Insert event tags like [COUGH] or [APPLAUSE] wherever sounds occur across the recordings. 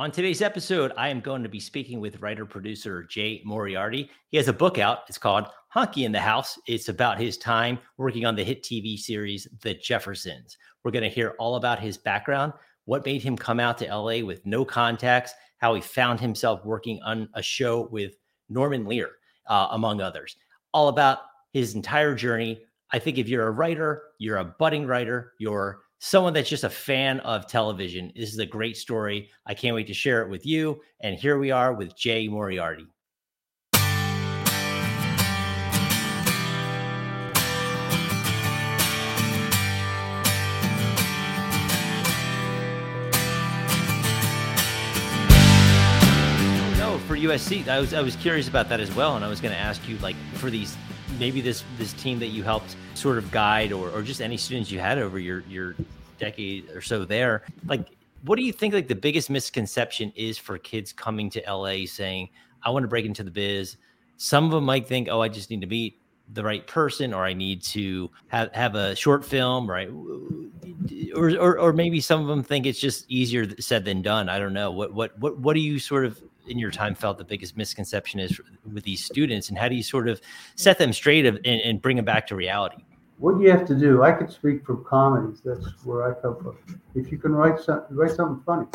On today's episode, I am going to be speaking with writer producer Jay Moriarty. He has a book out. It's called Honky in the House. It's about his time working on the hit TV series The Jeffersons. We're going to hear all about his background, what made him come out to LA with no contacts, how he found himself working on a show with Norman Lear, uh, among others. All about his entire journey. I think if you're a writer, you're a budding writer, you're someone that's just a fan of television. This is a great story. I can't wait to share it with you. And here we are with Jay Moriarty. Oh, no, for USC, I was I was curious about that as well, and I was going to ask you like for these maybe this this team that you helped sort of guide or, or just any students you had over your your decade or so there like what do you think like the biggest misconception is for kids coming to la saying i want to break into the biz. Some of them might think oh i just need to meet the right person or i need to have, have a short film right? Or, or or maybe some of them think it's just easier said than done i don't know. What what what what do you sort of in your time felt the biggest misconception is with these students and how do you sort of set them straight and, and bring them back to reality? What do you have to do? I could speak from comedies that's where i come from. If you can write something write something funny.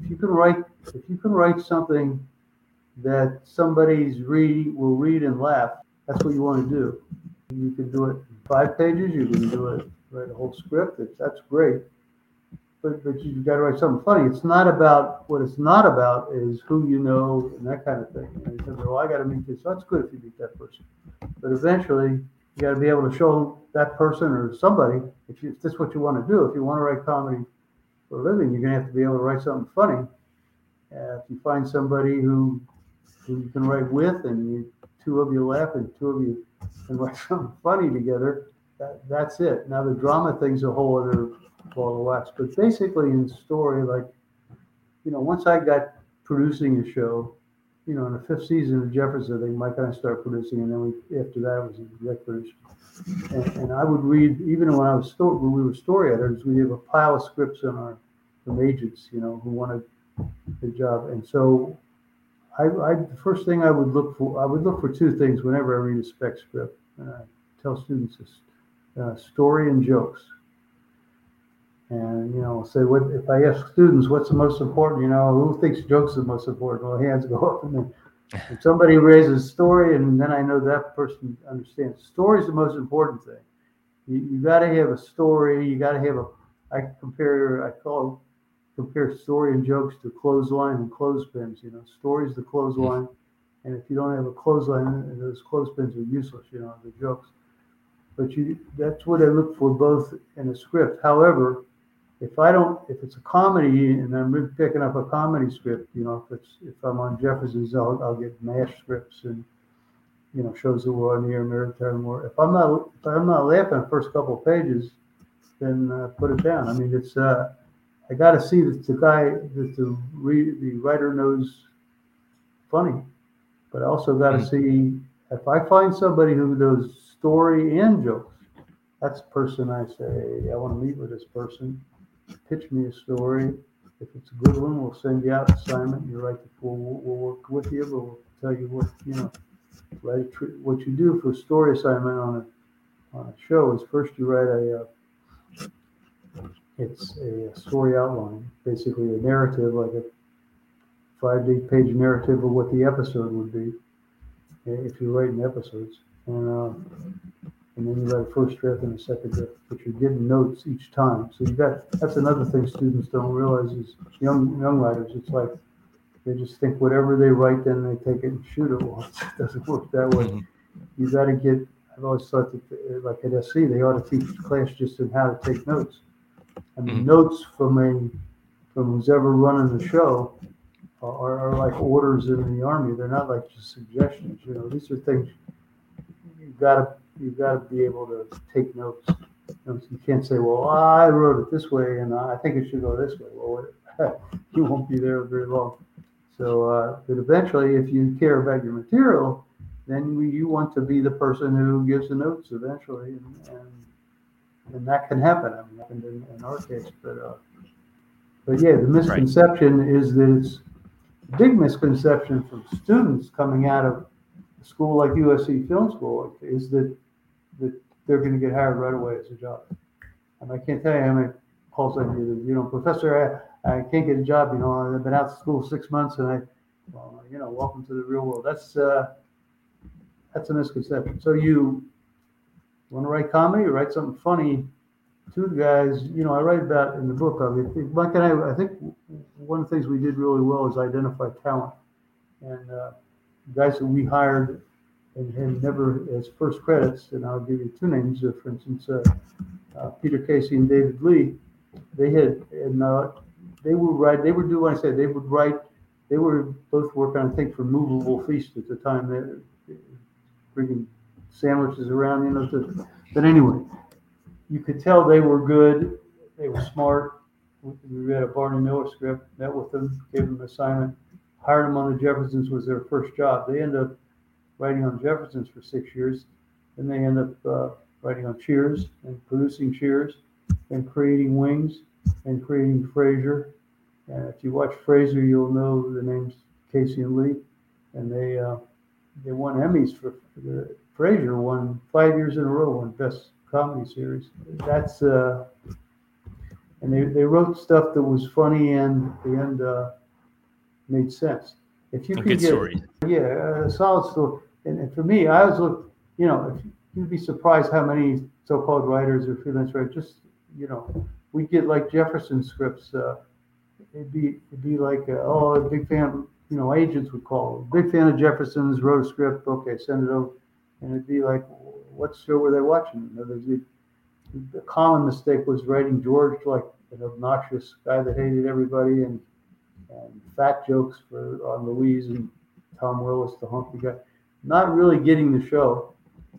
If you can write if you can write something that somebody's read will read and laugh that's what you want to do you can do it five pages you can do it write a whole script that's great but but you got to write something funny. It's not about what it's not about is who you know and that kind of thing. And said, well, I got to meet this. So that's good if you meet that person, but eventually you got to be able to show that person or somebody if, you, if this is what you want to do. If you want to write comedy for a living, you're gonna have to be able to write something funny. Uh, if you find somebody who who you can write with, and you, two of you laugh and two of you and write [LAUGHS] something funny together, that, that's it. Now the drama thing's a whole other ball of wax. But basically, in story, like, you know, once I got producing a show, you know, in the fifth season of Jefferson, I think Mike and I started producing, and then we, after that was exec producer. And, and, I would read, even when I was story, when we were story editors, we have a pile of scripts in our from agents, you know, who wanted the job. And so, I, I the first thing I would look for, I would look for two things whenever I read a spec script. And I tell students this: uh, story and jokes. And you know, say what if I ask students what's the most important? You know, who thinks jokes are the most important? Well, hands go [LAUGHS] up, and then [LAUGHS] if somebody raises a story, and then I know that person understands. Story is the most important thing. You, you got to have a story. You got to have a. I compare. I call compare story and jokes to clothesline and clothespins. You know, stories the clothesline, and if you don't have a clothesline, those clothespins are useless. You know, the jokes. But you, that's what I look for both in a script. However, if I don't, if it's a comedy and I'm picking up a comedy script, you know, if it's if I'm on Jefferson's, I'll, I'll get mash scripts and you know shows that were on the air maritime war. If I'm not if I'm not laughing the first couple of pages, then uh, put it down. I mean, it's uh, I got to see that the guy that the re, the writer knows funny, but I also got to mm-hmm. see if I find somebody who knows story and jokes. That's the person I say I want to meet with this person pitch me a story. If it's a good one, we'll send you out assignment. You write the full. We'll, we'll work with you. but We'll tell you what you know. Write what you do for a story assignment on a on a show is first you write a. Uh, it's a story outline, basically a narrative, like a five to eight page narrative of what the episode would be, if you're writing episodes. And uh, and then you write a first draft and a second draft, but you're getting notes each time. So you got that's another thing students don't realize is young young writers. It's like they just think whatever they write, then they take it and shoot it. Well, [LAUGHS] it doesn't work that way. Mm-hmm. You got to get. I've always thought that, like at SC, they ought to teach class just in how to take notes. I mean, mm-hmm. notes from a from who's ever running the show are, are like orders in the army. They're not like just suggestions. You know, these are things you've got to you've got to be able to take notes. You can't say, "Well, I wrote it this way, and I think it should go this way." Well, [LAUGHS] you won't be there very long. So, uh, but eventually, if you care about your material, then you want to be the person who gives the notes eventually, and and, and that can happen. I mean, happened in, in our case, but uh, But yeah, the misconception right. is that it's a big misconception from students coming out of a school like USC Film School is that that they're going to get hired right away as a job. And I can't tell you how many calls I get. You know, professor, I, I can't get a job. You know, I've been out of school six months, and I, well, you know, welcome to the real world. That's uh, that's a misconception. So you want to write comedy or write something funny? Two guys, you know, I write about in the book. I Mike and I, I think one of the things we did really well is identify talent, and uh, guys that we hired and, and never as first credits. And I'll give you two names. Uh, for instance, uh, uh, Peter Casey and David Lee. They had and uh, they would write. They would do what I said. They would write. They were both working, I think, for Movable Feast at the time. They bringing sandwiches around, you know. But anyway, you could tell they were good. They were smart. We read a Barney Miller script, met with them, gave them an assignment, hired them on the Jeffersons was their first job. They end up writing on Jeffersons for six years. Then they end up uh, writing on Cheers and producing Cheers and creating Wings and creating Frasier. And if you watch Frasier, you'll know the names Casey and Lee. And they uh, they won Emmys for, for the Frasier won five years in a row on Best Comedy Series. That's uh, and they, they wrote stuff that was funny and and uh, made sense. If you a can get story. yeah, a solid story. And, and for me, I always look, you know, if you'd be surprised how many so-called writers or freelance writers just, you know, we get like Jefferson scripts. Uh, it'd be it'd be like, uh, oh, a big fan. You know, agents would call. Big fan of Jefferson's. Wrote a script. Okay, send it over. And it'd be like, what show were they watching? You know, the, the common mistake was writing George like an obnoxious guy that hated everybody and and fat jokes for on Louise and Tom Willis, the hunky guy. Not really getting the show.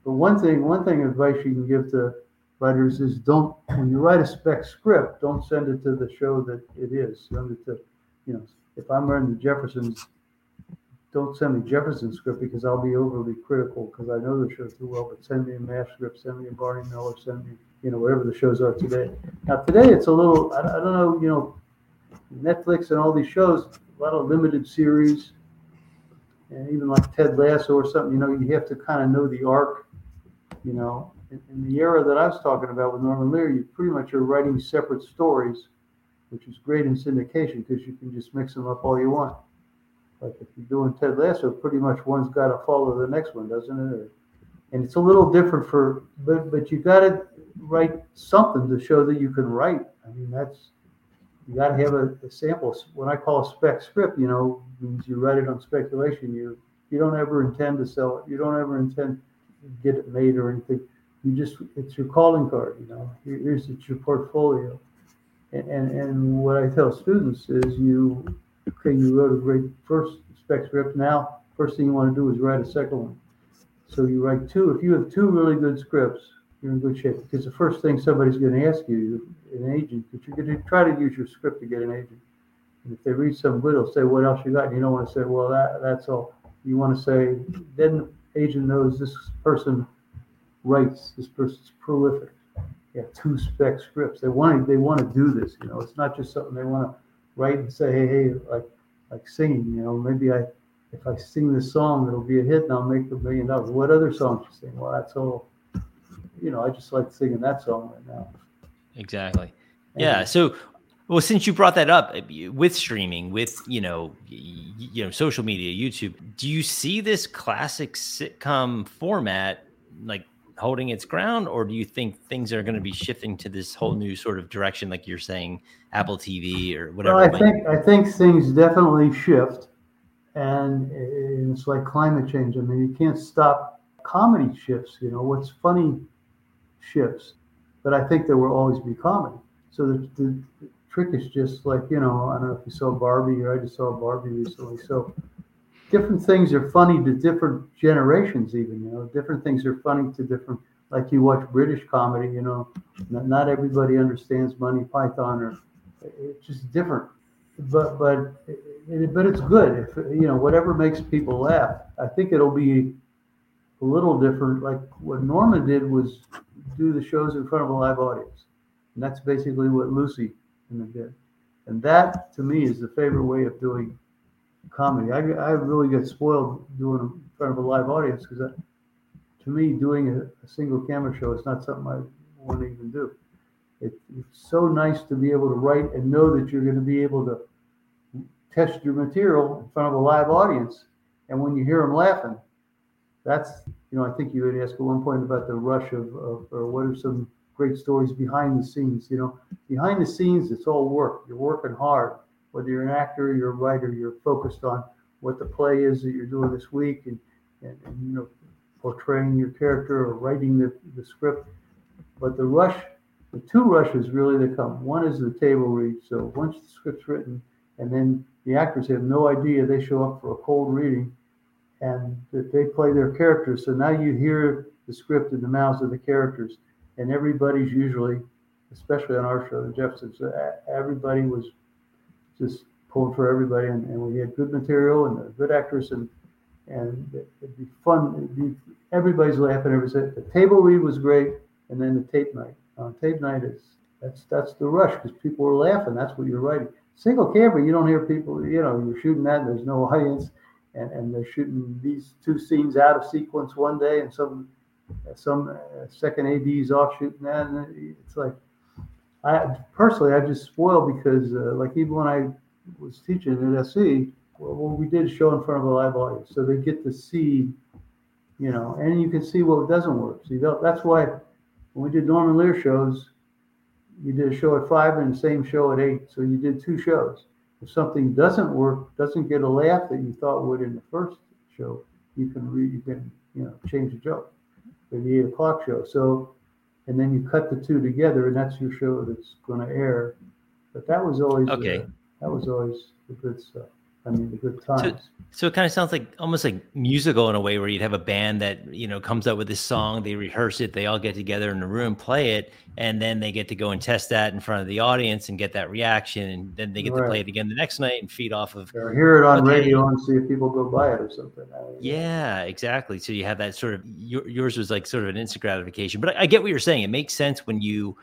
But one thing, one thing advice you can give to writers is don't when you write a spec script, don't send it to the show that it is. Send it to, you know, if I'm writing the Jeffersons, don't send me Jefferson script because I'll be overly critical because I know the show too well. But send me a MASH script, send me a Barney Miller, send me, you know, whatever the shows are today. Now today it's a little, I, I don't know, you know, Netflix and all these shows, a lot of limited series, and even like Ted Lasso or something. You know, you have to kind of know the arc. You know, in, in the era that I was talking about with Norman Lear, you pretty much are writing separate stories, which is great in syndication because you can just mix them up all you want. Like if you're doing Ted Lasso, pretty much one's got to follow the next one, doesn't it? And it's a little different for, but but you got to write something to show that you can write. I mean, that's you got to have a, a, sample. When I call a spec script, you know, means you write it on speculation. You you don't ever intend to sell it. You don't ever intend to get it made or anything. You just it's your calling card. You know, here's it's your portfolio. And, and and what I tell students is you okay, you wrote a great first spec script. Now, first thing you want to do is write a second one. So you write two. If you have two really good scripts, you're in good shape because the first thing somebody's going to ask you, an agent, that you're going to try to use your script to get an agent. And if they read some good, they'll say, "What else you got?" And you don't want to say, "Well, that that's all." You want to say, then the agent knows this person writes. This person's prolific. Yeah, two spec scripts. They want to they want to do this. You know, it's not just something they want to write and say, "Hey, hey," like like singing. You know, maybe I if I sing this song, it'll be a hit and I'll make a million dollars. What other songs you sing? Well, that's all you know, I just like singing that song right now. Exactly. And yeah. So, well, since you brought that up eh, with streaming, with you know, you know, social media, YouTube, do you see this classic sitcom format like holding its ground, or do you think things are going to be shifting to this whole new sort of direction, like you're saying, Apple TV or whatever? Well, I think I think things definitely shift, and it's like climate change. I mean, you can't stop comedy shifts. You know, what's funny shifts. But I think there will always be comedy. So the, the, the trick is just like, you know, I don't know if you saw Barbie or I just saw Barbie recently. So different things are funny to different generations, even, you know, different things are funny to different, like you watch British comedy, you know, not, not everybody understands Monty Python or it's just different. But, but, but it's good. If, you know, whatever makes people laugh, I think it'll be a little different. Like what Norman did was do the shows in front of a live audience. And that's basically what Lucy did. And that to me is the favorite way of doing comedy. I, I really get spoiled doing in front of a live audience because to me, doing a, a, single camera show is not something I want to even do. It, it's so nice to be able to write and know that you're going to be able to test your material in front of a live audience. And when you hear them laughing, that's, you know, I think you had asked at one point about the rush of, of or what are some great stories behind the scenes. You know, behind the scenes, it's all work. You're working hard. Whether you're an actor, you're a writer, you're focused on what the play is that you're doing this week and, and, and you know, portraying your character or writing the, the script. But the rush, the two rushes really that come. One is the table read. So once the script's written, and then the actors have no idea, they show up for a cold reading, and that they play their characters. So now you hear the script in the mouths of the characters, and everybody's usually, especially on our show, the Jeffersons, uh, everybody was just pulling for everybody, and, and we had good material and a good actress, and and it'd be fun. It'd be, everybody's laughing. Everybody's the table read was great, and then the tape night. Uh, tape night is that's that's the rush because people are laughing. That's what you're writing. Single camera, you don't hear people. You know, you're shooting that. And there's no [LAUGHS] audience, and and they're shooting these two scenes out of sequence one day, and some some uh, second AD's off shooting that, and it's like I personally I just spoil because uh, like even when I was teaching at SC, well, we did show in front of a live audience, so they get to see, you know, and you can see what doesn't work. See, that's why when we did Norman Lear shows, you did a show at five and the same show at eight, so you did two shows. If something doesn't work, doesn't get a laugh that you thought would in the first show, you can re, you can you know change the joke for the eight o'clock show. So, and then you cut the two together, and that's your show that's going to air. But that was always okay. Uh, that was always the good stuff. I mean, the good times. So, so it kind of sounds like almost like musical in a way where you'd have a band that, you know, comes up with this song, they rehearse it, they all get together in a room, play it, and then they get to go and test that in front of the audience and get that reaction. And then they get right. to play it again the next night and feed off of or hear it on okay. radio and see if people go buy it or something. yeah, exactly. So you have that sort of yours was like sort of an instant gratification. But I, I get what you're saying. It makes sense when you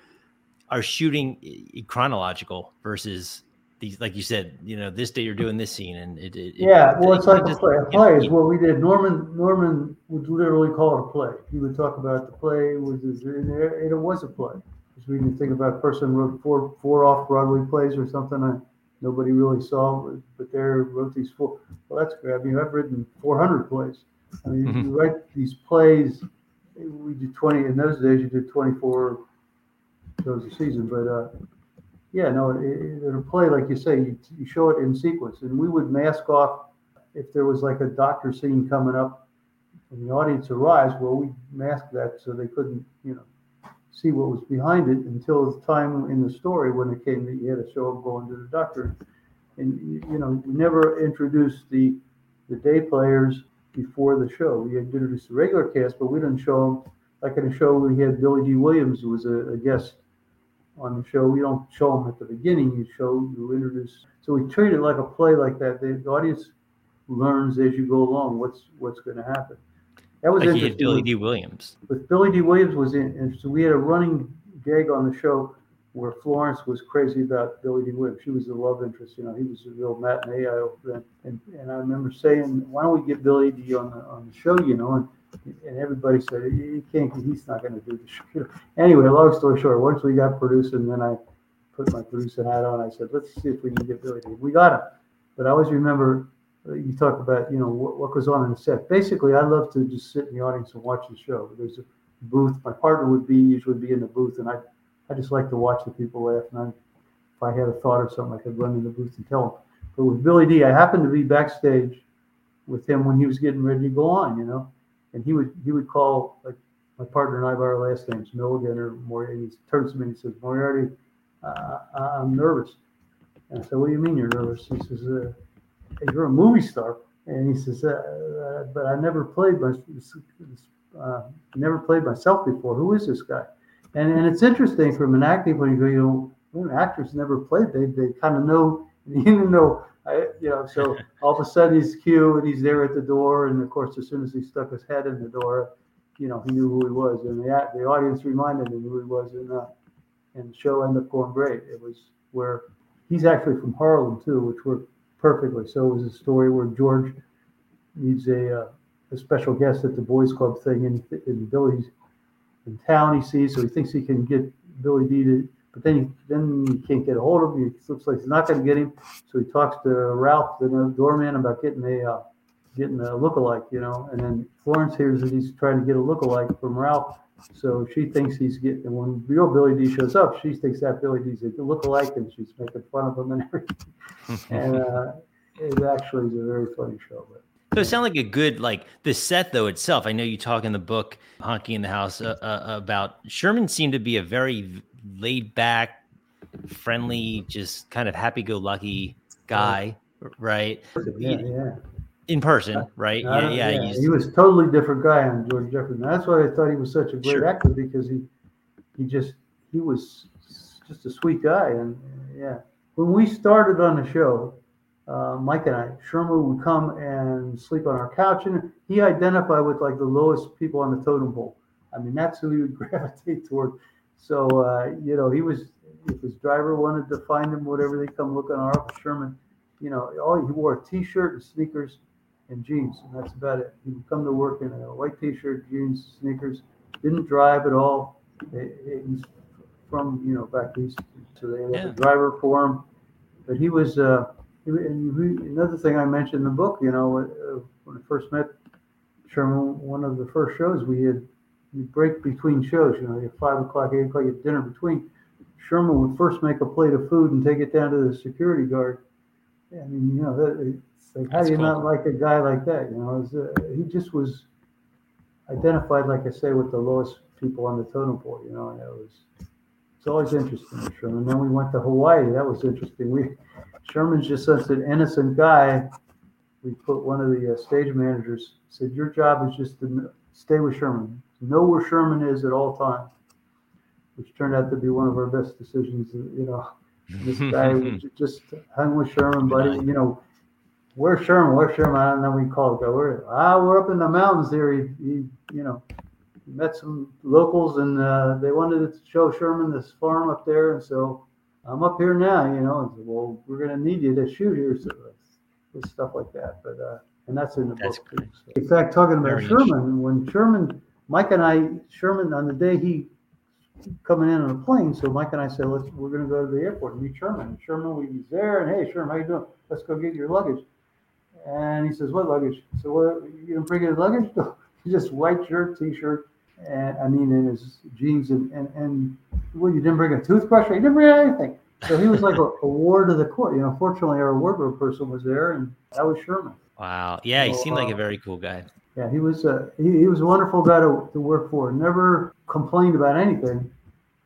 are shooting eh, chronological versus these like you said you know this day you're doing this scene and it, it yeah well it, it's like a play a play is what we did. Norman norman would literally call it a play. He would talk about the play was in there and it was a play. Because we can think about a person wrote four four off broadway plays or something I, nobody really saw but there wrote these four. Well that's great. I mean i've written 400 plays. I mean mm-hmm. you write these plays we did 20 in those days you did 24 shows a season but uh yeah, no, it, it'll play like you say. You, you show it in sequence, and we would mask off if there was like a doctor scene coming up, and the audience arrives. Well, we masked that so they couldn't, you know, see what was behind it until the time in the story when it came that you had to show of going to the doctor, and you know, we never introduced the the day players before the show. We introduced the regular cast, but we didn't show them. Like in a show, we had Billy Dee Williams who was a, a guest on the show. We don't show them at the beginning. You show, you introduce. So we treat it like a play like that. The, the audience learns as you go along what's what's going to happen. That was like interesting. Billy Dee Williams. With Billy Dee Williams was in, and so we had a running gag on the show where Florence was crazy about Billy Dee Williams. She was the love interest. You know, he was a real matinee idol then. And, and I remember saying, why don't we get Billy Dee on the on the show? You know, and and everybody said he can't. He's not going to do the show. Anyway, long story short, once we got producing, then I put my producing hat on. I said, let's see if we can get Billy Dee we got him, but I always remember uh, you talk about you know what, what goes on in the set. Basically, I love to just sit in the audience and watch the show. There's a booth. My partner would be usually be in the booth, and I I just like to watch the people laugh. And I, if I had a thought or something, I could run in the booth and tell them. But with Billy Dee, I happened to be backstage with him when he was getting ready to go on. You know, and he would he would call like my partner and I by our last names, Milligan or Moriarty. He turns to me and he says, Moriarty, uh, I'm nervous. And I said, What do you mean you're nervous? He says, uh, hey, You're a movie star. And he says, uh, But I never played my, uh, never played myself before. Who is this guy? And and it's interesting from an acting point of view. You know, actors never played, they they kind of know, [LAUGHS] even though I, you know, so all of a sudden he's cue and he's there at the door, and of course, as soon as he stuck his head in the door, you know, he knew who he was, and the the audience reminded him who he was, and uh, and the show ended up going great. It was where he's actually from Harlem too, which worked perfectly. So it was a story where George needs a uh, a special guest at the boys club thing, and, and Billy's in town. He sees, so he thinks he can get Billy Dee to, but then he then he can't get a hold of him. It looks like he's not going to get him, so he talks to Ralph, the doorman, about getting a uh, getting a lookalike, you know. And then Florence hears that he's trying to get a lookalike from Ralph. So she thinks he's getting, and when real Billy Dee shows up, she thinks that Billy Dee's a lookalike and she's making fun of him and everything. [LAUGHS] and uh, it actually is a very funny show. But so it sounds like a good like the set though itself. I know you talk in the book "Honky in the House" uh, uh, about Sherman seemed to be a very laid back, friendly, just kind of happy go lucky guy, right? Yeah, yeah in person, right? yeah, yeah. yeah. He was totally different guy on George Jefferson. That's why I thought he was such a great sure. actor because he he just he was just a sweet guy. And yeah, when we started on the show, uh, Mike and I, Sherman would come and sleep on our couch, and he identified with like the lowest people on the totem pole. I mean, that's who he would [LAUGHS] gravitate toward. So uh, you know, he was if his driver wanted to find him, whatever they come look on our Sherman. You know, all he wore a T-shirt and sneakers and jeans, and that's about it. He would come to work in a white T-shirt, jeans, sneakers. Didn't drive at all. He's from you know back east, so they had yeah. a driver for him. But he was. Uh, and another thing I mentioned in the book, you know, uh, when I first met Sherman, one of the first shows we had, we break between shows. You know, you five o'clock, eight o'clock, you have dinner between. Sherman would first make a plate of food and take it down to the security guard. I mean, you know, that, like, how do you cool. not like a guy like that? You know, was, uh, he just was identified, like I say, with the lowest people on the totem pole. You know, and it was it's always interesting Sherman. And then we went to Hawaii. That was interesting. We Sherman's just such an innocent guy. We put one of the uh, stage managers said, "Your job is just to stay with Sherman, know where Sherman is at all times," which turned out to be one of our best decisions. You know, this [LAUGHS] guy just hung with Sherman, buddy. You know, where's Sherman? Where's Sherman? And then we called, go, we're, ah, we're up in the mountains there. He, he you know, met some locals and uh, they wanted to show Sherman this farm up there. And so I'm up here now, you know, and said, well, we're going to need you to shoot here. So stuff like that. But, uh, and that's in the that's book. Too, so. In fact, talking about Very Sherman, when Sherman, Mike and I, Sherman, on the day he coming in on a plane, so Mike and I said, let's, we're going to go to the airport and meet Sherman. And Sherman, we was there, and hey, Sherman, how you doing? Let's go get your luggage. And he says, "What luggage?" So what? You didn't bring his luggage? [LAUGHS] just white shirt, t-shirt, and I mean, in his jeans, and and and well, you didn't bring a toothbrush. He didn't bring anything. So he was like a, [LAUGHS] a ward of the court. You know, fortunately, our wardrobe person was there, and that was Sherman. Wow. Yeah, he so, seemed like a uh, very cool guy. Yeah, he was. Uh, he, he was a wonderful guy to, to work for. Never complained about anything,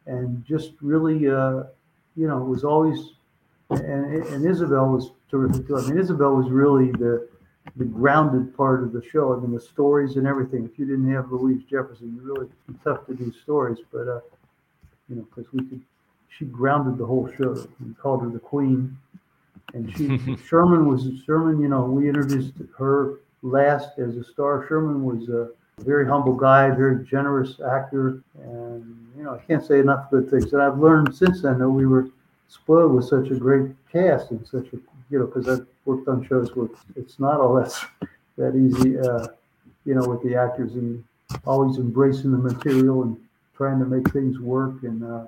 and just really, uh, you know, was always. And, and Isabel was terrific too. I mean, Isabel was really the the grounded part of the show. I mean, the stories and everything. If you didn't have Louise Jefferson, you really be tough to do stories. But uh, you know, because we could, she grounded the whole show. We called her the Queen, and she [LAUGHS] Sherman was Sherman. You know, we introduced her last as a star. Sherman was a very humble guy, very generous actor, and you know, I can't say enough good things. And I've learned since then that we were spoiled with such a great cast and such a you know, because I've worked on shows where it's not all that that easy, uh, you know, with the actors and always embracing the material and trying to make things work. And uh,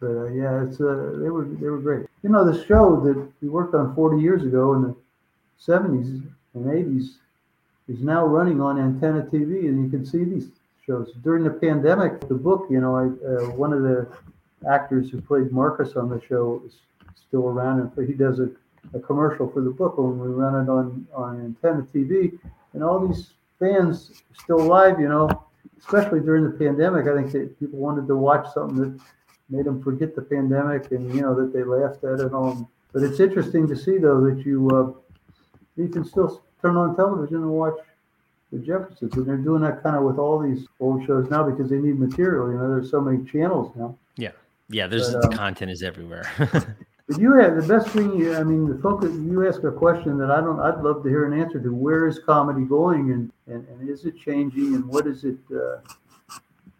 but uh, yeah, it's uh, they were they were great. You know, the show that we worked on 40 years ago in the 70s and 80s is now running on Antenna TV, and you can see these shows during the pandemic. The book, you know, I uh, one of the actors who played Marcus on the show is still around, and he does a a commercial for the book when we run it on on antenna TV, and all these fans still live. You know, especially during the pandemic, I think that people wanted to watch something that made them forget the pandemic and you know that they laughed at it all. But it's interesting to see though that you uh, you can still turn on television and watch the Jeffersons, and they're doing that kind of with all these old shows now because they need material. You know, there's so many channels now. Yeah, yeah. There's but, um, content is everywhere. [LAUGHS] But you have the best thing. You, I mean, the focus. You ask a question that I don't. I'd love to hear an answer to. Where is comedy going, and and, and is it changing, and what is it? Uh,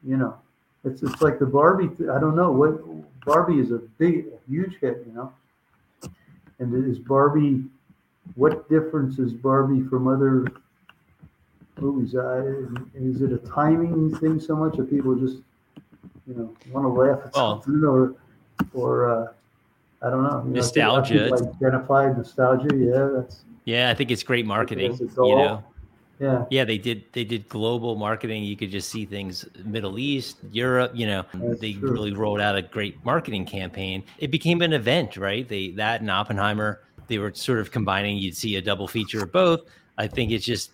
you know, it's it's like the Barbie. I don't know what Barbie is a big, huge hit. You know. And is Barbie? What difference is Barbie from other movies? Uh, is it a timing thing so much that people just, you know, want to laugh at Well- something, or, or uh, I don't know. you know, Nostalgia. people Identify nostalgia. Yeah, that's Yeah, I think it's great marketing. it's You know, yeah. yeah, they did they did global marketing. You could just see things Middle East, Europe. You know, That's they true. really rolled out a great marketing campaign. It became an event, right? They that and Oppenheimer. They were sort of combining. You'd see a double feature of both. I think it's just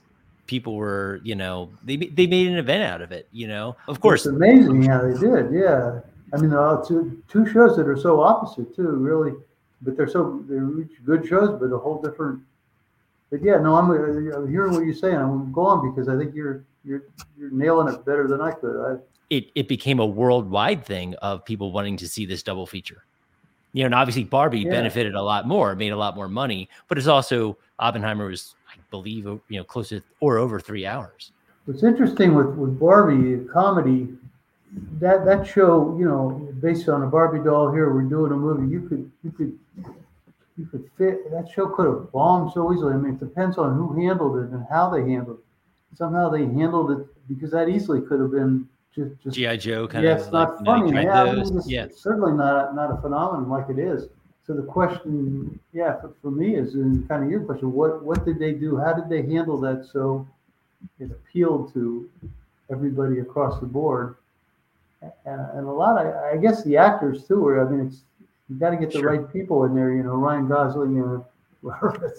people were, you know, they they made an event out of it. You know, of course, It's amazing how they did. Yeah, I mean, two two shows that are so opposite too, really, but they're so they're good shows, but a whole different. But yeah, no, I'm, uh, I'm hearing what you're saying. I'm going to go on because I think you're you're you're nailing it better than I could. I, it it became a worldwide thing of people wanting to see this double feature. You know, and obviously Barbie Yeah. benefited a lot more, made a lot more money, but it's also Oppenheimer was, I believe, you know, close to or over three hours. What's interesting with, with Barbie uh, comedy, that that show, you know, based on a Barbie doll here, we're doing a movie. You could you could you could fit that show could have bombed so easily. I mean, it depends on who handled it and how they handled it. Somehow they handled it because that easily could have been just just GI Joe kind yeah, of Yeah, it's like, not you know, funny. Yeah, I mean, it's yeah, certainly not not a phenomenon like it is. So the question, yeah, for, for me is in kind of your question. What what did they do? How did they handle that so it appealed to everybody across the board? And, and a lot, I, I guess the actors too. Were, I mean, it's you got to get the Sure. right people in there. You know, Ryan Gosling and [LAUGHS] whoever.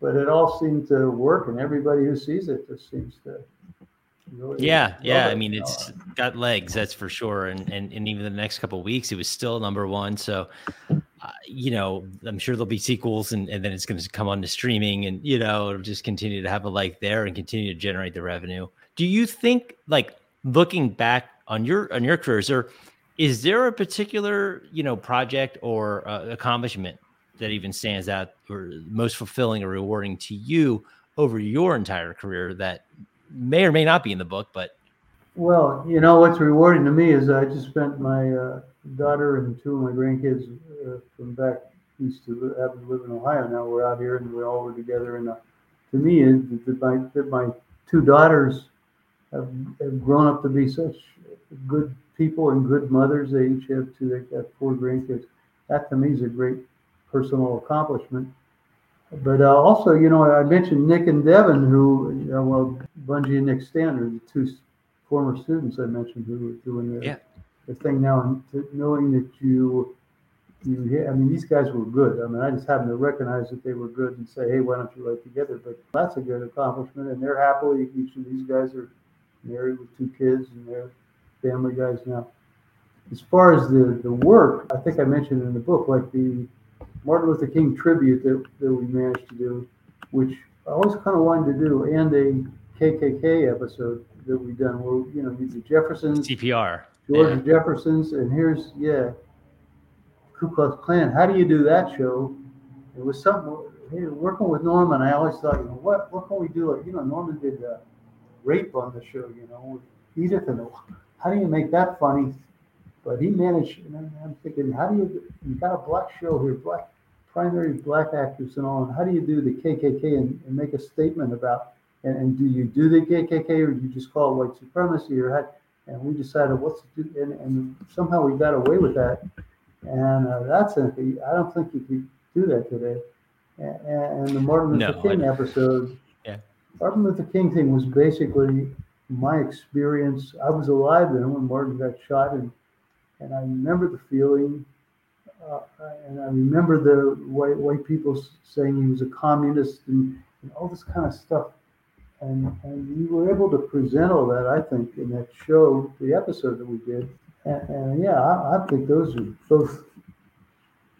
But it all seemed to work, and everybody who sees it just seems to. Really yeah, yeah. it. I mean, it's got legs, that's for sure. And and and even the next couple of weeks, it was still number one. So, uh, you know, I'm sure there'll be sequels, and and then it's going to come on to streaming, and you know, it'll just continue to have a like there and continue to generate the revenue. Do you think, like, looking back on your on your career, is there is there a particular you know project or uh, accomplishment that even stands out or most fulfilling or rewarding to you over your entire career that may or may not be in the book, but Well, you know what's rewarding to me is I just spent my uh, daughter and two of my grandkids uh, from back east to happen to live in Ohio. Now we're out here and we all were together. And uh, to me, that my that my two daughters have, have grown up to be such good people and good mothers. They each have two. They got four grandkids. That to me is a great personal accomplishment. But uh, also, you know, I mentioned Nick and Devin, who, you know, well, Bungie and Nick Stander, the two former students I mentioned who were doing the, Yeah. the thing now, and knowing that you, you, I mean, these guys were good. I mean, I just happened to recognize that they were good and say, hey, why don't you write together? But that's a good accomplishment, and they're happily, each of these guys are married with two kids, and they're family guys now. As far as the, the work, I think I mentioned in the book, like the Martin Luther King tribute that, that we managed to do, which I always kind of wanted to do, and a KKK episode that we've done where, you know, the Jeffersons, CPR. George Jeffersons, and here's, yeah, Ku Klux Klan. How do you do that show? It was something, hey, working with Norman, I always thought, you know, what, what can we do? Like, you know, Norman did uh, rape on the show, you know, Edith, and how do you make that funny? But he managed, and I'm- I'm thinking, how do you, you got a black show here, black, primary black actors and all, and how do you do the KKK and, and make a statement about, and, and do you do the KKK or do you just call it white supremacy or how, and we decided what's, to do, and, and somehow we got away with that. And uh, that's, a, I don't think you could do that today. And, and the Martin Luther No, King I- episode, Yeah. Martin Luther King thing was basically my experience. I was alive then when Martin got shot, and and I remember the feeling, uh, and I remember the white white people saying he was a communist and, and all this kind of stuff. And and we were able to present all that, I think, in that show, the episode that we did. And, and yeah, I, I think those are both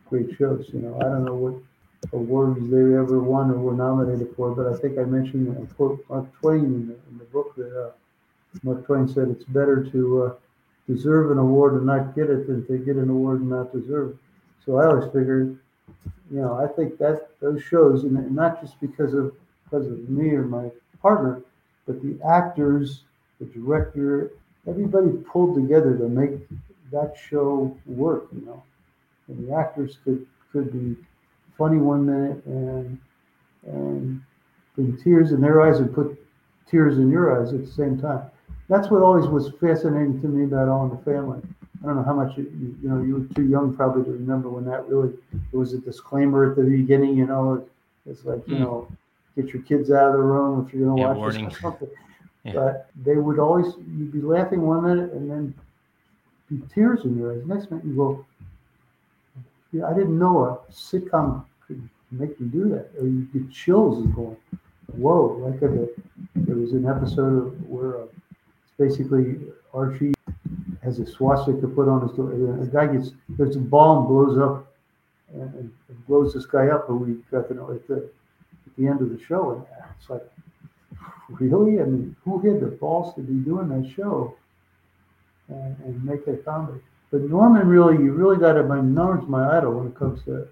great shows. You know, I don't know what awards they ever won or were nominated for, but I think I mentioned quote Mark Twain in the, in the book that uh, Mark Twain said it's better to uh, deserve an award and not get it than to get an award and not deserve. it. So I always figured, you know, I think that those shows, and not just because of because of me or my partner, but the actors, the director, everybody pulled together to make that show work. You know, and the actors could could be funny one minute and and bring tears in their eyes and put tears in your eyes at the same time. That's what always was fascinating to me about All in the Family. I don't know how much you, you, you know you were too young probably to remember when that really it was a disclaimer at the beginning. You know, it's like you mm. know, get your kids out of the room if you're going to yeah, watch warning. this or something. [LAUGHS] Yeah. But they would always you'd be laughing one minute and then be tears in your eyes. Next minute you go, yeah, I didn't know a sitcom could make you do that, or you get chills and going, whoa! Like a, there was an episode of where uh, it's basically Archie has a swastika put on his door. A guy gets there's a bomb blows up and, and blows this guy up, and we got to know at the at the end of the show, and it's like, really? I mean, who had the balls to be doing that show and, and make that comedy? But Norman really, you really got to. My Norman's my idol when it comes to uh,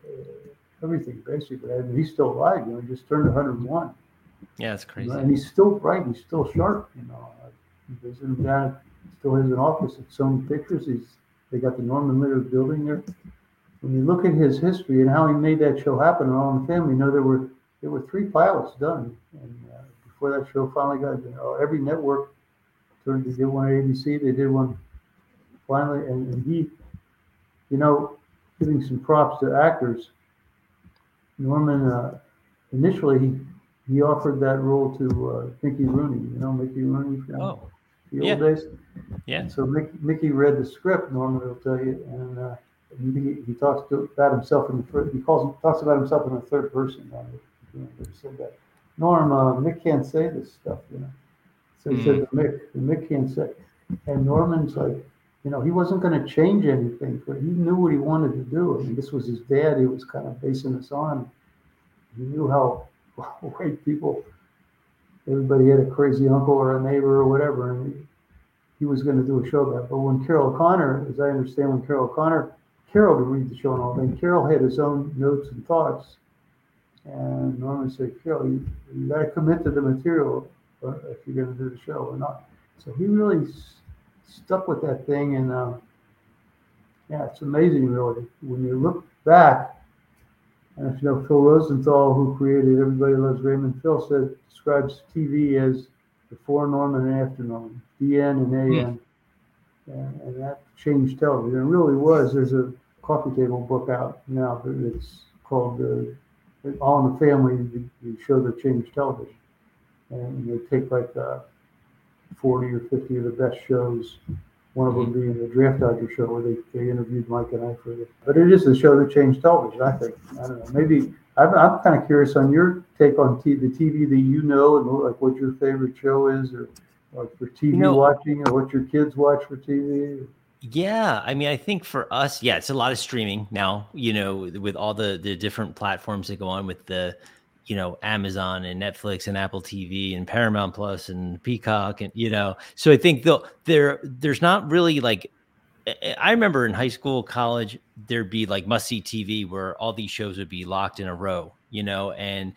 everything, basically. I mean, he's still alive. You know, he just turned 101. Yeah, it's crazy. And he's still bright. He's still sharp. You know, Him down. Still has an office at Sony Pictures. He's they got the Norman Lear building there. When you look at his history and how he made that show happen, and All in the Family, you know there were there were three pilots done, and uh, before that show finally got you know, every network turned to did one ABC. They did one finally, and, and he, you know, giving some props to actors. Norman uh, initially he, offered that role to uh, Mickey Rooney. You know Mickey Rooney oh, the yeah. old days. Yeah. so Mickey, Mickey read the script. Norman will tell you, and uh, he, he talks to, about himself in the first. He calls talks about himself in the third person. You know, said that. Norm, uh, Mick can't say this stuff. You know, so he mm. said to Mick, Mick can't say. And Norman's like, you know, he wasn't going to change anything. For he knew what he wanted to do. I mean, this was his dad. He was kind of basing this on. He knew how [LAUGHS] white people, everybody had a crazy uncle or a neighbor or whatever, and he, was going to do a show about. But when Carroll O'Connor, as I understand, when Carroll O'Connor, Carroll to read the show and all that, Carroll had his own notes and thoughts. And Norman said, Carroll, you, you got to commit to the material if you're going to do the show or not. So he really stuck with that thing. And uh, yeah, it's amazing, really. When you look back, and if you know Phil Rosenthal, who created Everybody Loves Raymond, Phil said describes TV as the before Norman and after Norman, BN and AN. Yeah. And, and that changed television. It really was. There's a coffee table book out now. It's called uh, All in the Family, the, the show that changed television. And they take like uh, 40 or 50 of the best shows. One of them being the Draft Dodger show where they, they interviewed Mike and I for it. But it is the show that changed television, I think. I don't know. Maybe I'm, I'm kind of curious on your take on t- the TV that you know and like what your favorite show is or, or for TV you know, watching or what your kids watch for TV. Yeah, I mean, I think for us, yeah, it's a lot of streaming now. You know, with all the the different platforms that go on with the you know Amazon and Netflix and Apple TV and Paramount Plus and Peacock and you know so I think though there there's not really like I remember in high school college there'd be like must see TV where all these shows would be locked in a row you know and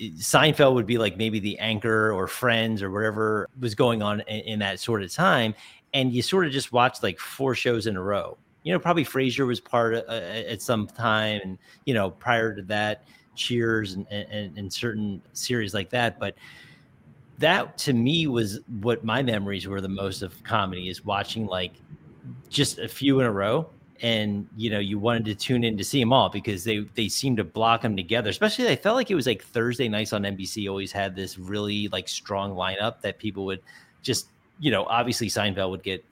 Seinfeld would be like maybe the anchor or Friends or whatever was going on in, in that sort of time and you sort of just watched like four shows in a row. You know probably Frasier was part of, uh, at some time and you know prior to that Cheers and, and, and certain series like that. But that to me was what my memories were the most of comedy is watching like just a few in a row and you know you wanted to tune in to see them all because they they seemed to block them together especially i felt like it was like thursday nights on nbc always had this really like strong lineup that people would just you know obviously seinfeld would get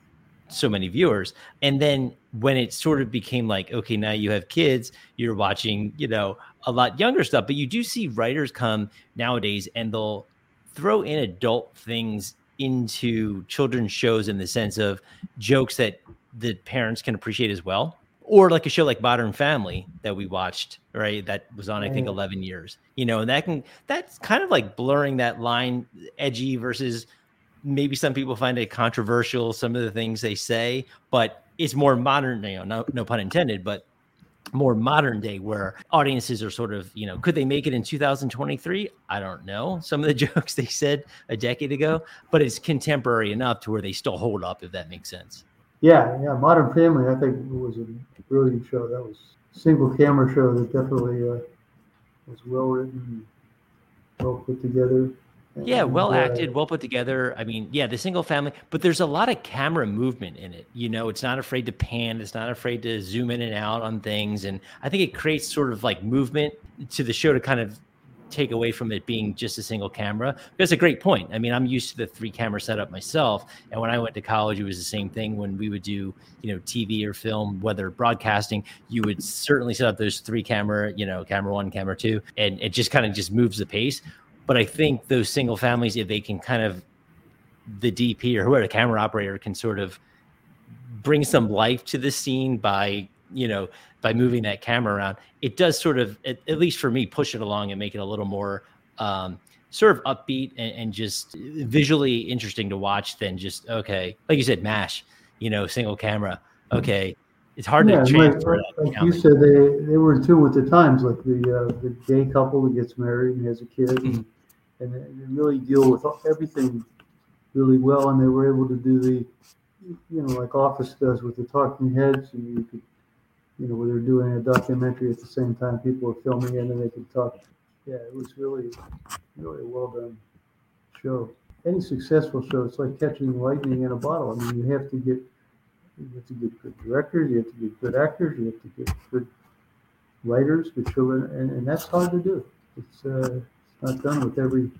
so many viewers and then when it sort of became like okay now you have kids you're watching you know a lot younger stuff, but you do see writers come nowadays and they'll throw in adult things into children's shows in the sense of jokes that the parents can appreciate as well. Or like a show like Modern Family that we watched, right? That was on, I think, 11 years, you know, and that can, that's kind of like blurring that line edgy versus maybe some people find it controversial, some of the things they say, but it's more modern, you know, no, no pun intended, but more modern day where audiences are sort of you know could they make it in 2023 i don't know. Some of the [LAUGHS] jokes they said a decade ago but it's contemporary enough to where they still hold up if that makes sense. Yeah yeah. Modern family i think was a brilliant show. That was single camera show that definitely uh, was well written, well put together. Yeah, well acted, well put together. I mean, yeah, the single family, but there's a lot of camera movement in it. You know, it's not afraid to pan, it's not afraid to zoom in and out on things. And I think it creates sort of like movement to the show to kind of take away from it being just a single camera. That's a great point. I mean, I'm used to the three camera setup myself. And when I went to college, it was the same thing when we would do, you know, TV or film, whether broadcasting, you would certainly set up those three camera, you know, camera one, camera two, and it just kind of just moves the pace. But I think those single families, if they can kind of the DP or whoever the camera operator can sort of bring some life to the scene by you know by moving that camera around it does sort of at, at least for me push it along and make it a little more um, sort of upbeat and, and, just visually interesting to watch than just okay like you said mash you know single camera. Okay it's hard yeah, to transfer like, like you said they they were in tune with the times like the uh, the gay couple that gets married and has a kid. Mm-hmm. and they really deal with everything really well and they were able to do the you know like office does with the talking heads and you could you know, where they're doing a documentary at the same time, people are filming it and they could talk. Yeah, it was really, really well done show. Any successful show, it's like catching lightning in a bottle. I mean, you have to get, you have to get good directors, you have to get good actors, you have to get good writers, good children, and, and that's hard to do. It's, uh, not done with every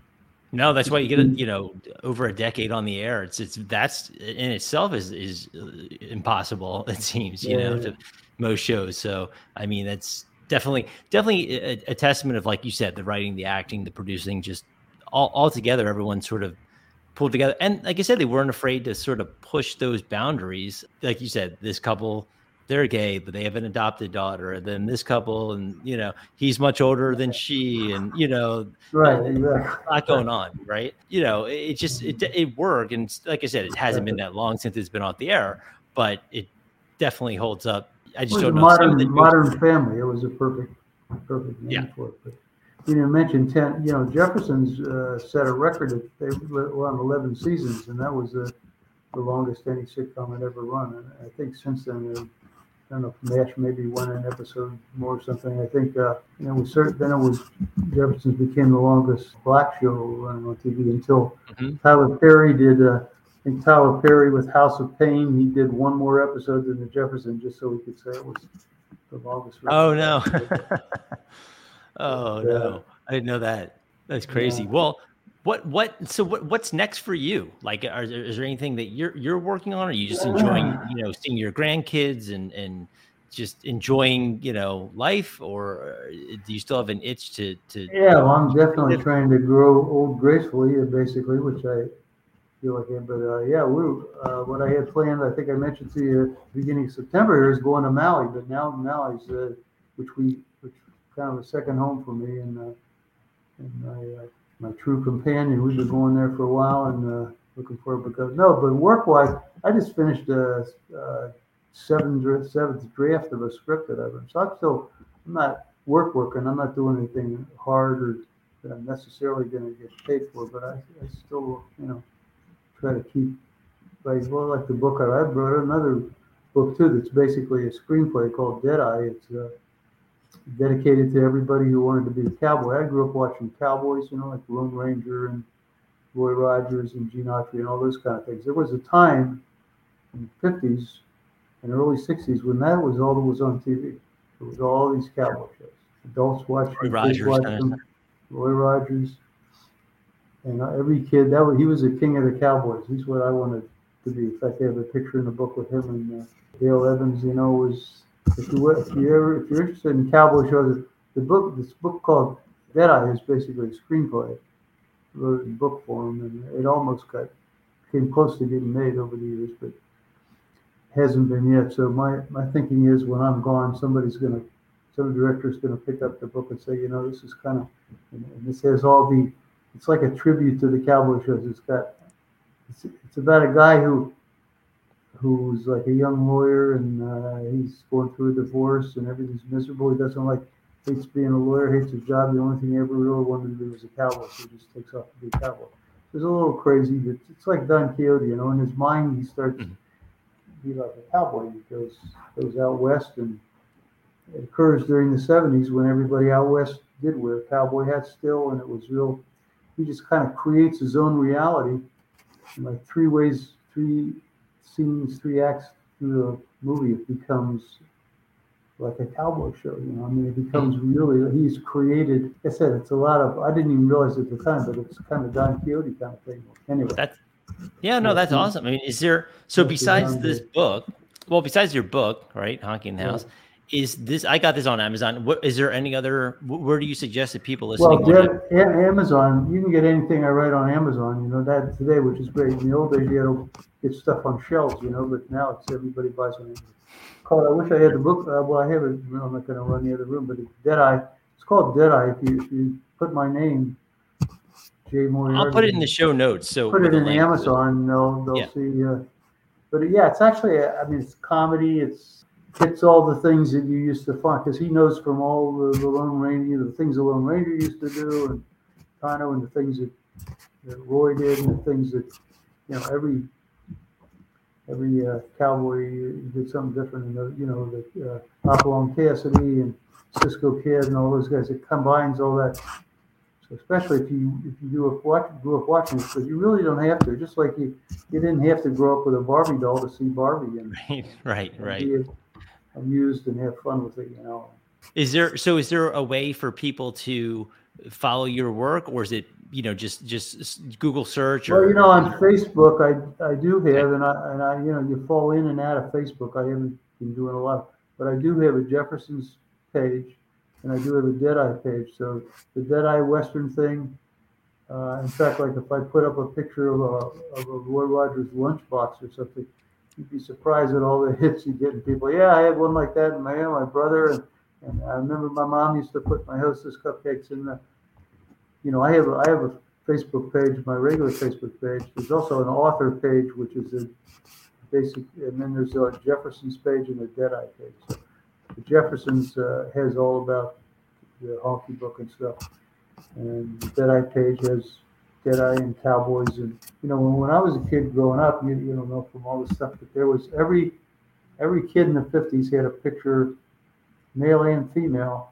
no, that's why you get a, you know over a decade on the air. It's it's that's in itself is is uh, impossible. [LAUGHS] It seems you yeah, know to most shows. So I mean that's definitely definitely a, a, testament of like you said the writing, the acting, the producing, just all all together. Everyone sort of pulled together, and like I said, they weren't afraid to sort of push those boundaries. Like you said, this couple they're gay, but they have an adopted daughter. And then this couple, and you know, he's much older than she, and you know, right, exactly. a lot going on, right? You know, it just it it worked, and like I said, it hasn't been that long since it's been off the air, but it definitely holds up. I just don't know. Modern Modern Family. It was a perfect perfect name yeah. for it. But you know, mentioned ten. You know, Jefferson's uh, set a record. Of, they were on eleven seasons, and that was the the longest any sitcom had ever run. And I think since then don't know if Mash maybe won an episode more or something. I think uh, you know, we certain then it was Jeffersons became the longest black show running on TV until mm-hmm. Tyler Perry did. Uh, I think Tyler Perry with House of Payne. He did one more episode than the Jefferson, just so we could say it was the longest. [LAUGHS] Oh no! oh but, no! I didn't know that. That's crazy. Yeah. Well, what what so what what's next for you? Like, are, is there anything that you're you're working on? Or are you just enjoying [CLEARS THROAT] you know seeing your grandkids and and just enjoying you know life, or uh, do you still have an itch to to? Yeah, well, I'm definitely trying to grow old gracefully, uh, basically, which I feel like it. But uh, yeah, we uh, what I had planned, I think I mentioned to you beginning of September here is going to Maui, but now Maui's uh, which we which kind of a second home for me, and uh, and I my true companion. We've been going there for a while and uh, looking forward because no, but work wise, I just finished a, a seventh seventh draft of a script that I've written. So I'm still I'm not work working. I'm not doing anything hard or that I'm necessarily going to get paid for, but I, I still you know try to keep like well like the book I wrote another book too that's basically a screenplay called Deadeye. It's uh, dedicated to everybody who wanted to be a cowboy. I grew up watching cowboys, you know, like Lone Ranger and Roy Rogers and Gene Autry and all those kind of things. There was a time in the 50s and early 60s when that was all that was on TV. It was all these cowboy shows. Adults watching, Roy Rogers, watched them, Roy Rogers. And every kid, that was, he was a king of the cowboys. He's what I wanted to be. In fact, I have a picture in the book with him and uh, Dale Evans, you know, was if you if you ever if you're interested in cowboy shows, the book this book called Deadeye is basically a screenplay. Wrote in book form, and it almost got came close to getting made over the years, but hasn't been yet. So my my thinking is when I'm gone, somebody's gonna some director's gonna pick up the book and say, you know, this is kind of this has all the it's like a tribute to the cowboy shows. It's got it's, it's about a guy who who's like a young lawyer and uh, he's going through a divorce and everything's miserable. He doesn't like hates being a lawyer, hates his job. The only thing he ever really wanted to do was a cowboy, so he just takes off to be a cowboy. It's a little crazy, but it's like Don Quixote, you know. In his mind, he starts mm-hmm. to be like a cowboy. He goes goes out west, and it occurs during the '70s when everybody out west did wear cowboy hats still, and it was real. He just kind of creates his own reality, in like three ways, three scenes, three acts through the movie. It becomes like a cowboy show. You know, I mean, it becomes hmm. really. He's created. Like I said it's a lot of. I didn't even realize at the time, but it's kind of Don Quixote kind of thing. Anyway, that's yeah, no, that's awesome. I mean, is there so besides this book? Well, besides your book, right, Honky in the House, is this? I got this on Amazon. What is there any other? Where do you suggest that people listen Well, yeah, Amazon. You can get anything I write on Amazon. You know that today, which is great. In the old days, you had to get stuff on shelves. You know, but now it's everybody buys on Amazon. Called. I wish I had the book. Uh, well, I have it. I'm not going to run the other room, but it's Deadeye. It's called Deadeye. If you if you put my name Jay Moriarty. I'll put it in the show notes. So put it in the Amazon. They'll they'll yeah. see. Uh, but yeah, it's actually. I mean, it's comedy. It's hits all the things that you used to find because he knows from all the, the Lone Ranger, the things the Lone Ranger used to do, and Tonto, and the things that, that Roy did, and the things that you know every every uh, cowboy did something different. And the, you know the uh, Hopalong Cassidy and Cisco Kid and all those guys. It combines all that So especially if you if you grew up watch, grew up watching it, but you really don't have to. Just like you, you didn't have to grow up with a Barbie doll to see Barbie and [LAUGHS] right, right, and right. Amused and have fun with it, you know. Is there so? Is there a way for people to follow your work, or is it you know just just Google search? Or, well, you know, on Facebook, I I do have, and I and I you know you fall in and out of Facebook. I haven't been doing a lot, but I do have a Jefferson's page and I do have a Deadeye page. So the Deadeye Western thing, uh, in fact, like if I put up a picture of a, of a Roy Rogers lunchbox or something, you'd be surprised at all the hits you get. And people, yeah, I had one like that in my my brother, and, and I remember my mom used to put my Hostess cupcakes in the. You know, I have a, I have a Facebook page, my regular Facebook page. There's also an author page, which is a basic, and then there's a Jefferson's page and a Deadeye page. So the Jeffersons uh, has all about the honky book and stuff, and the Deadeye page has Deadeye and Cowboys, and you know when, when I was a kid growing up, you you don't know from all the stuff, but there was every every kid in the '50s had a picture, male and female,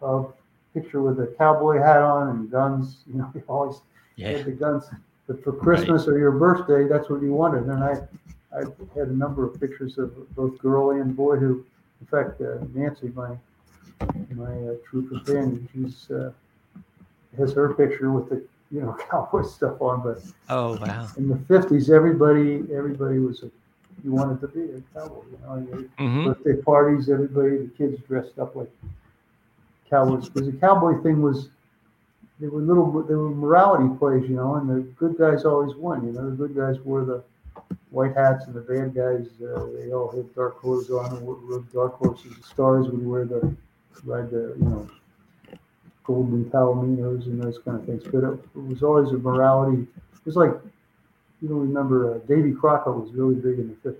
of picture with a cowboy hat on and guns. [LAUGHS] You know, they always yeah. had the guns. But for Christmas right. or your birthday, that's what you wanted. And I, I had a number of pictures of both girl and boy who in fact, uh, Nancy, my my uh, true companion, she's uh, has her picture with the you know [LAUGHS] cowboy stuff on. But oh wow, in the fifties, everybody everybody was a you wanted to be a cowboy. You know, mm-hmm. birthday parties, everybody, the kids dressed up like cowboys because the cowboy thing was they were little they were morality plays, you know, and the good guys always won. You know, the good guys wore the white hats and the bad guys, uh, they all had dark clothes on and rode dark horses. The stars would wear the, ride the, you know, golden palominos and those kind of things. But it, it was always a morality. It was like, you don't remember, uh, Davy Crockett was really big in the 50s.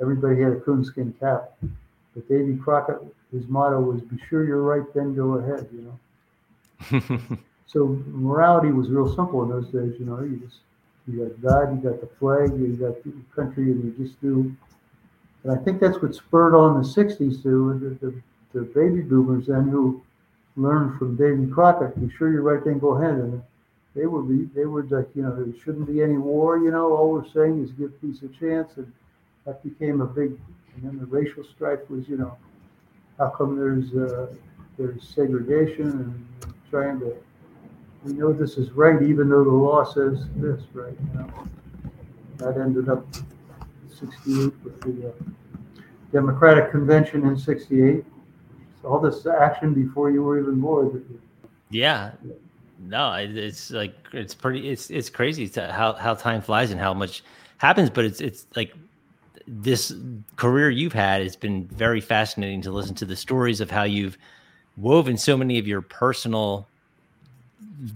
Everybody had a coonskin cap. But Davy Crockett, his motto was, be sure you're right, then go ahead, you know. [LAUGHS] so morality was real simple in those days, you know. You just you got God, you got the flag, you got the country, and you just do. And I think that's what spurred on the '60s to the, the, the baby boomers then who learned from Davy Crockett. Be sure you're right, then go ahead. And they were they were like, you know, there shouldn't be any war. You know, all we're saying is give peace a chance, and that became a big. And then the racial strife was, you know, how come there's uh, there's segregation and trying to we know this is right, even though the law says this, right? You know, that ended up 68 with the uh, Democratic Convention in 68. All this action before you were even born. Yeah. No, it's like it's pretty. It's it's crazy to how how time flies and how much happens. But it's it's like this career you've had. It's been very fascinating to listen to the stories of how you've woven so many of your personal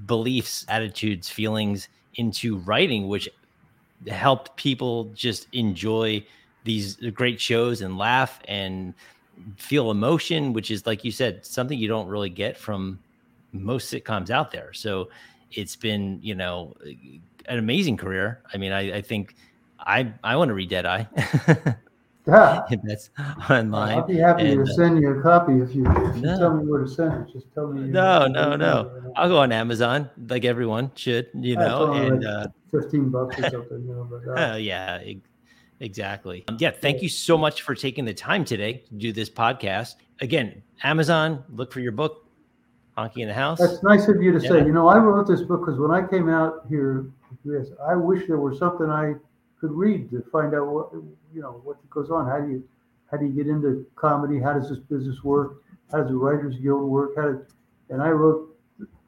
beliefs, attitudes, feelings into writing, which helped people just enjoy these great shows and laugh and feel emotion, which is like you said, something you don't really get from most sitcoms out there. So it's been, you know, an amazing career. I mean, I, I think I I want to read Deadeye. [LAUGHS] Yeah. that's online. I'll be happy and, to uh, send you a copy if you, if you No. tell me where to send it. Just tell me. No, no, no. I'll go on Amazon, like everyone should, you know. And like uh, Fifteen bucks or something, you know, but. uh, uh, [LAUGHS] yeah, exactly. Um, yeah, thank you so much for taking the time today to do this podcast. Again, Amazon, look for your book, Honky in the House. That's nice of you to say. You know, I wrote this book because when I came out here, yes, I wish there was something I could read to find out what you know what goes on. How do you how do you get into comedy? How does this business work? How does the Writers Guild work? How did, and I wrote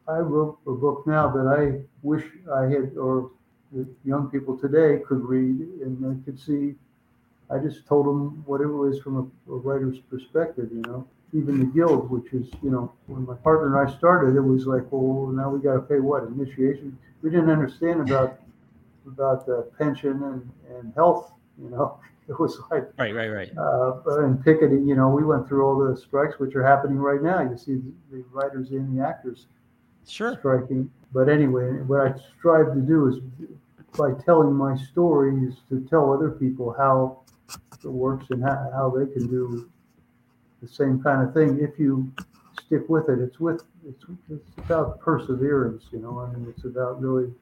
I wrote a book now that I wish I had or the young people today could read and they could see. I just told them what it was from a, a writer's perspective, you know even the guild, which is, you know, when my partner and I started, it was like, well, now we got to pay what initiation. We didn't understand about about the pension and, and health. You know, [LAUGHS] it was like right, right, right. uh, and picketing. You know, we went through all the strikes, which are happening right now. You see the, the writers and the actors Sure. striking. But anyway, what I strive to do is by telling my story is to tell other people how it works and how, how they can do the same kind of thing if you stick with it. It's with it's it's about perseverance, you know. I mean, it's about really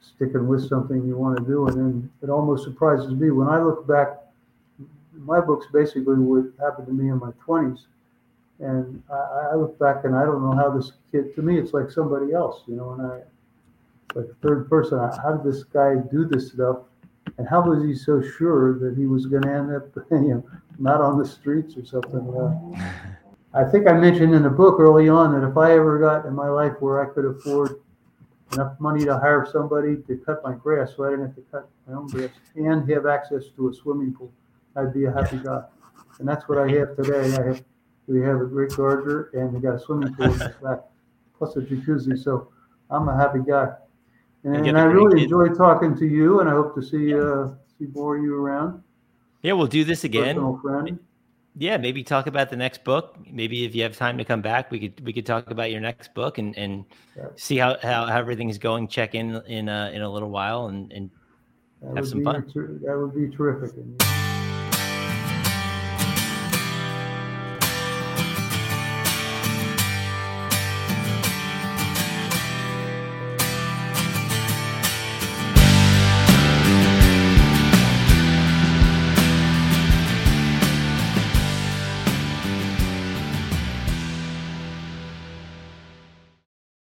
sticking with something you want to do, and then it almost surprises me when I look back. My book's basically what happened to me in my twenties, and I, I look back and I don't know how this kid. To me, it's like somebody else, you know. And I, like third person, how did this guy do this stuff? And how was he so sure that he was going to end up, [LAUGHS] you know, not on the streets or something? Uh, [LAUGHS] I think I mentioned in the book early on that if I ever got in my life where I could afford enough money to hire somebody to cut my grass so I didn't have to cut my own grass and have access to a swimming pool, I'd be a happy guy. And that's what I have today. I have we have a great gardener and we got a swimming pool in the [LAUGHS] back, plus a jacuzzi. So I'm a happy guy. And, And and I really grandkids. enjoyed talking to you, and I hope to see uh, see more of you around. Yeah, we'll do this again. Personal friend. Yeah, maybe talk about the next book. Maybe if you have time to come back, we could we could talk about your next book and and Yeah. see how, how how everything's going. Check in in uh, in a little while and and That Have some fun. ter- that would be terrific.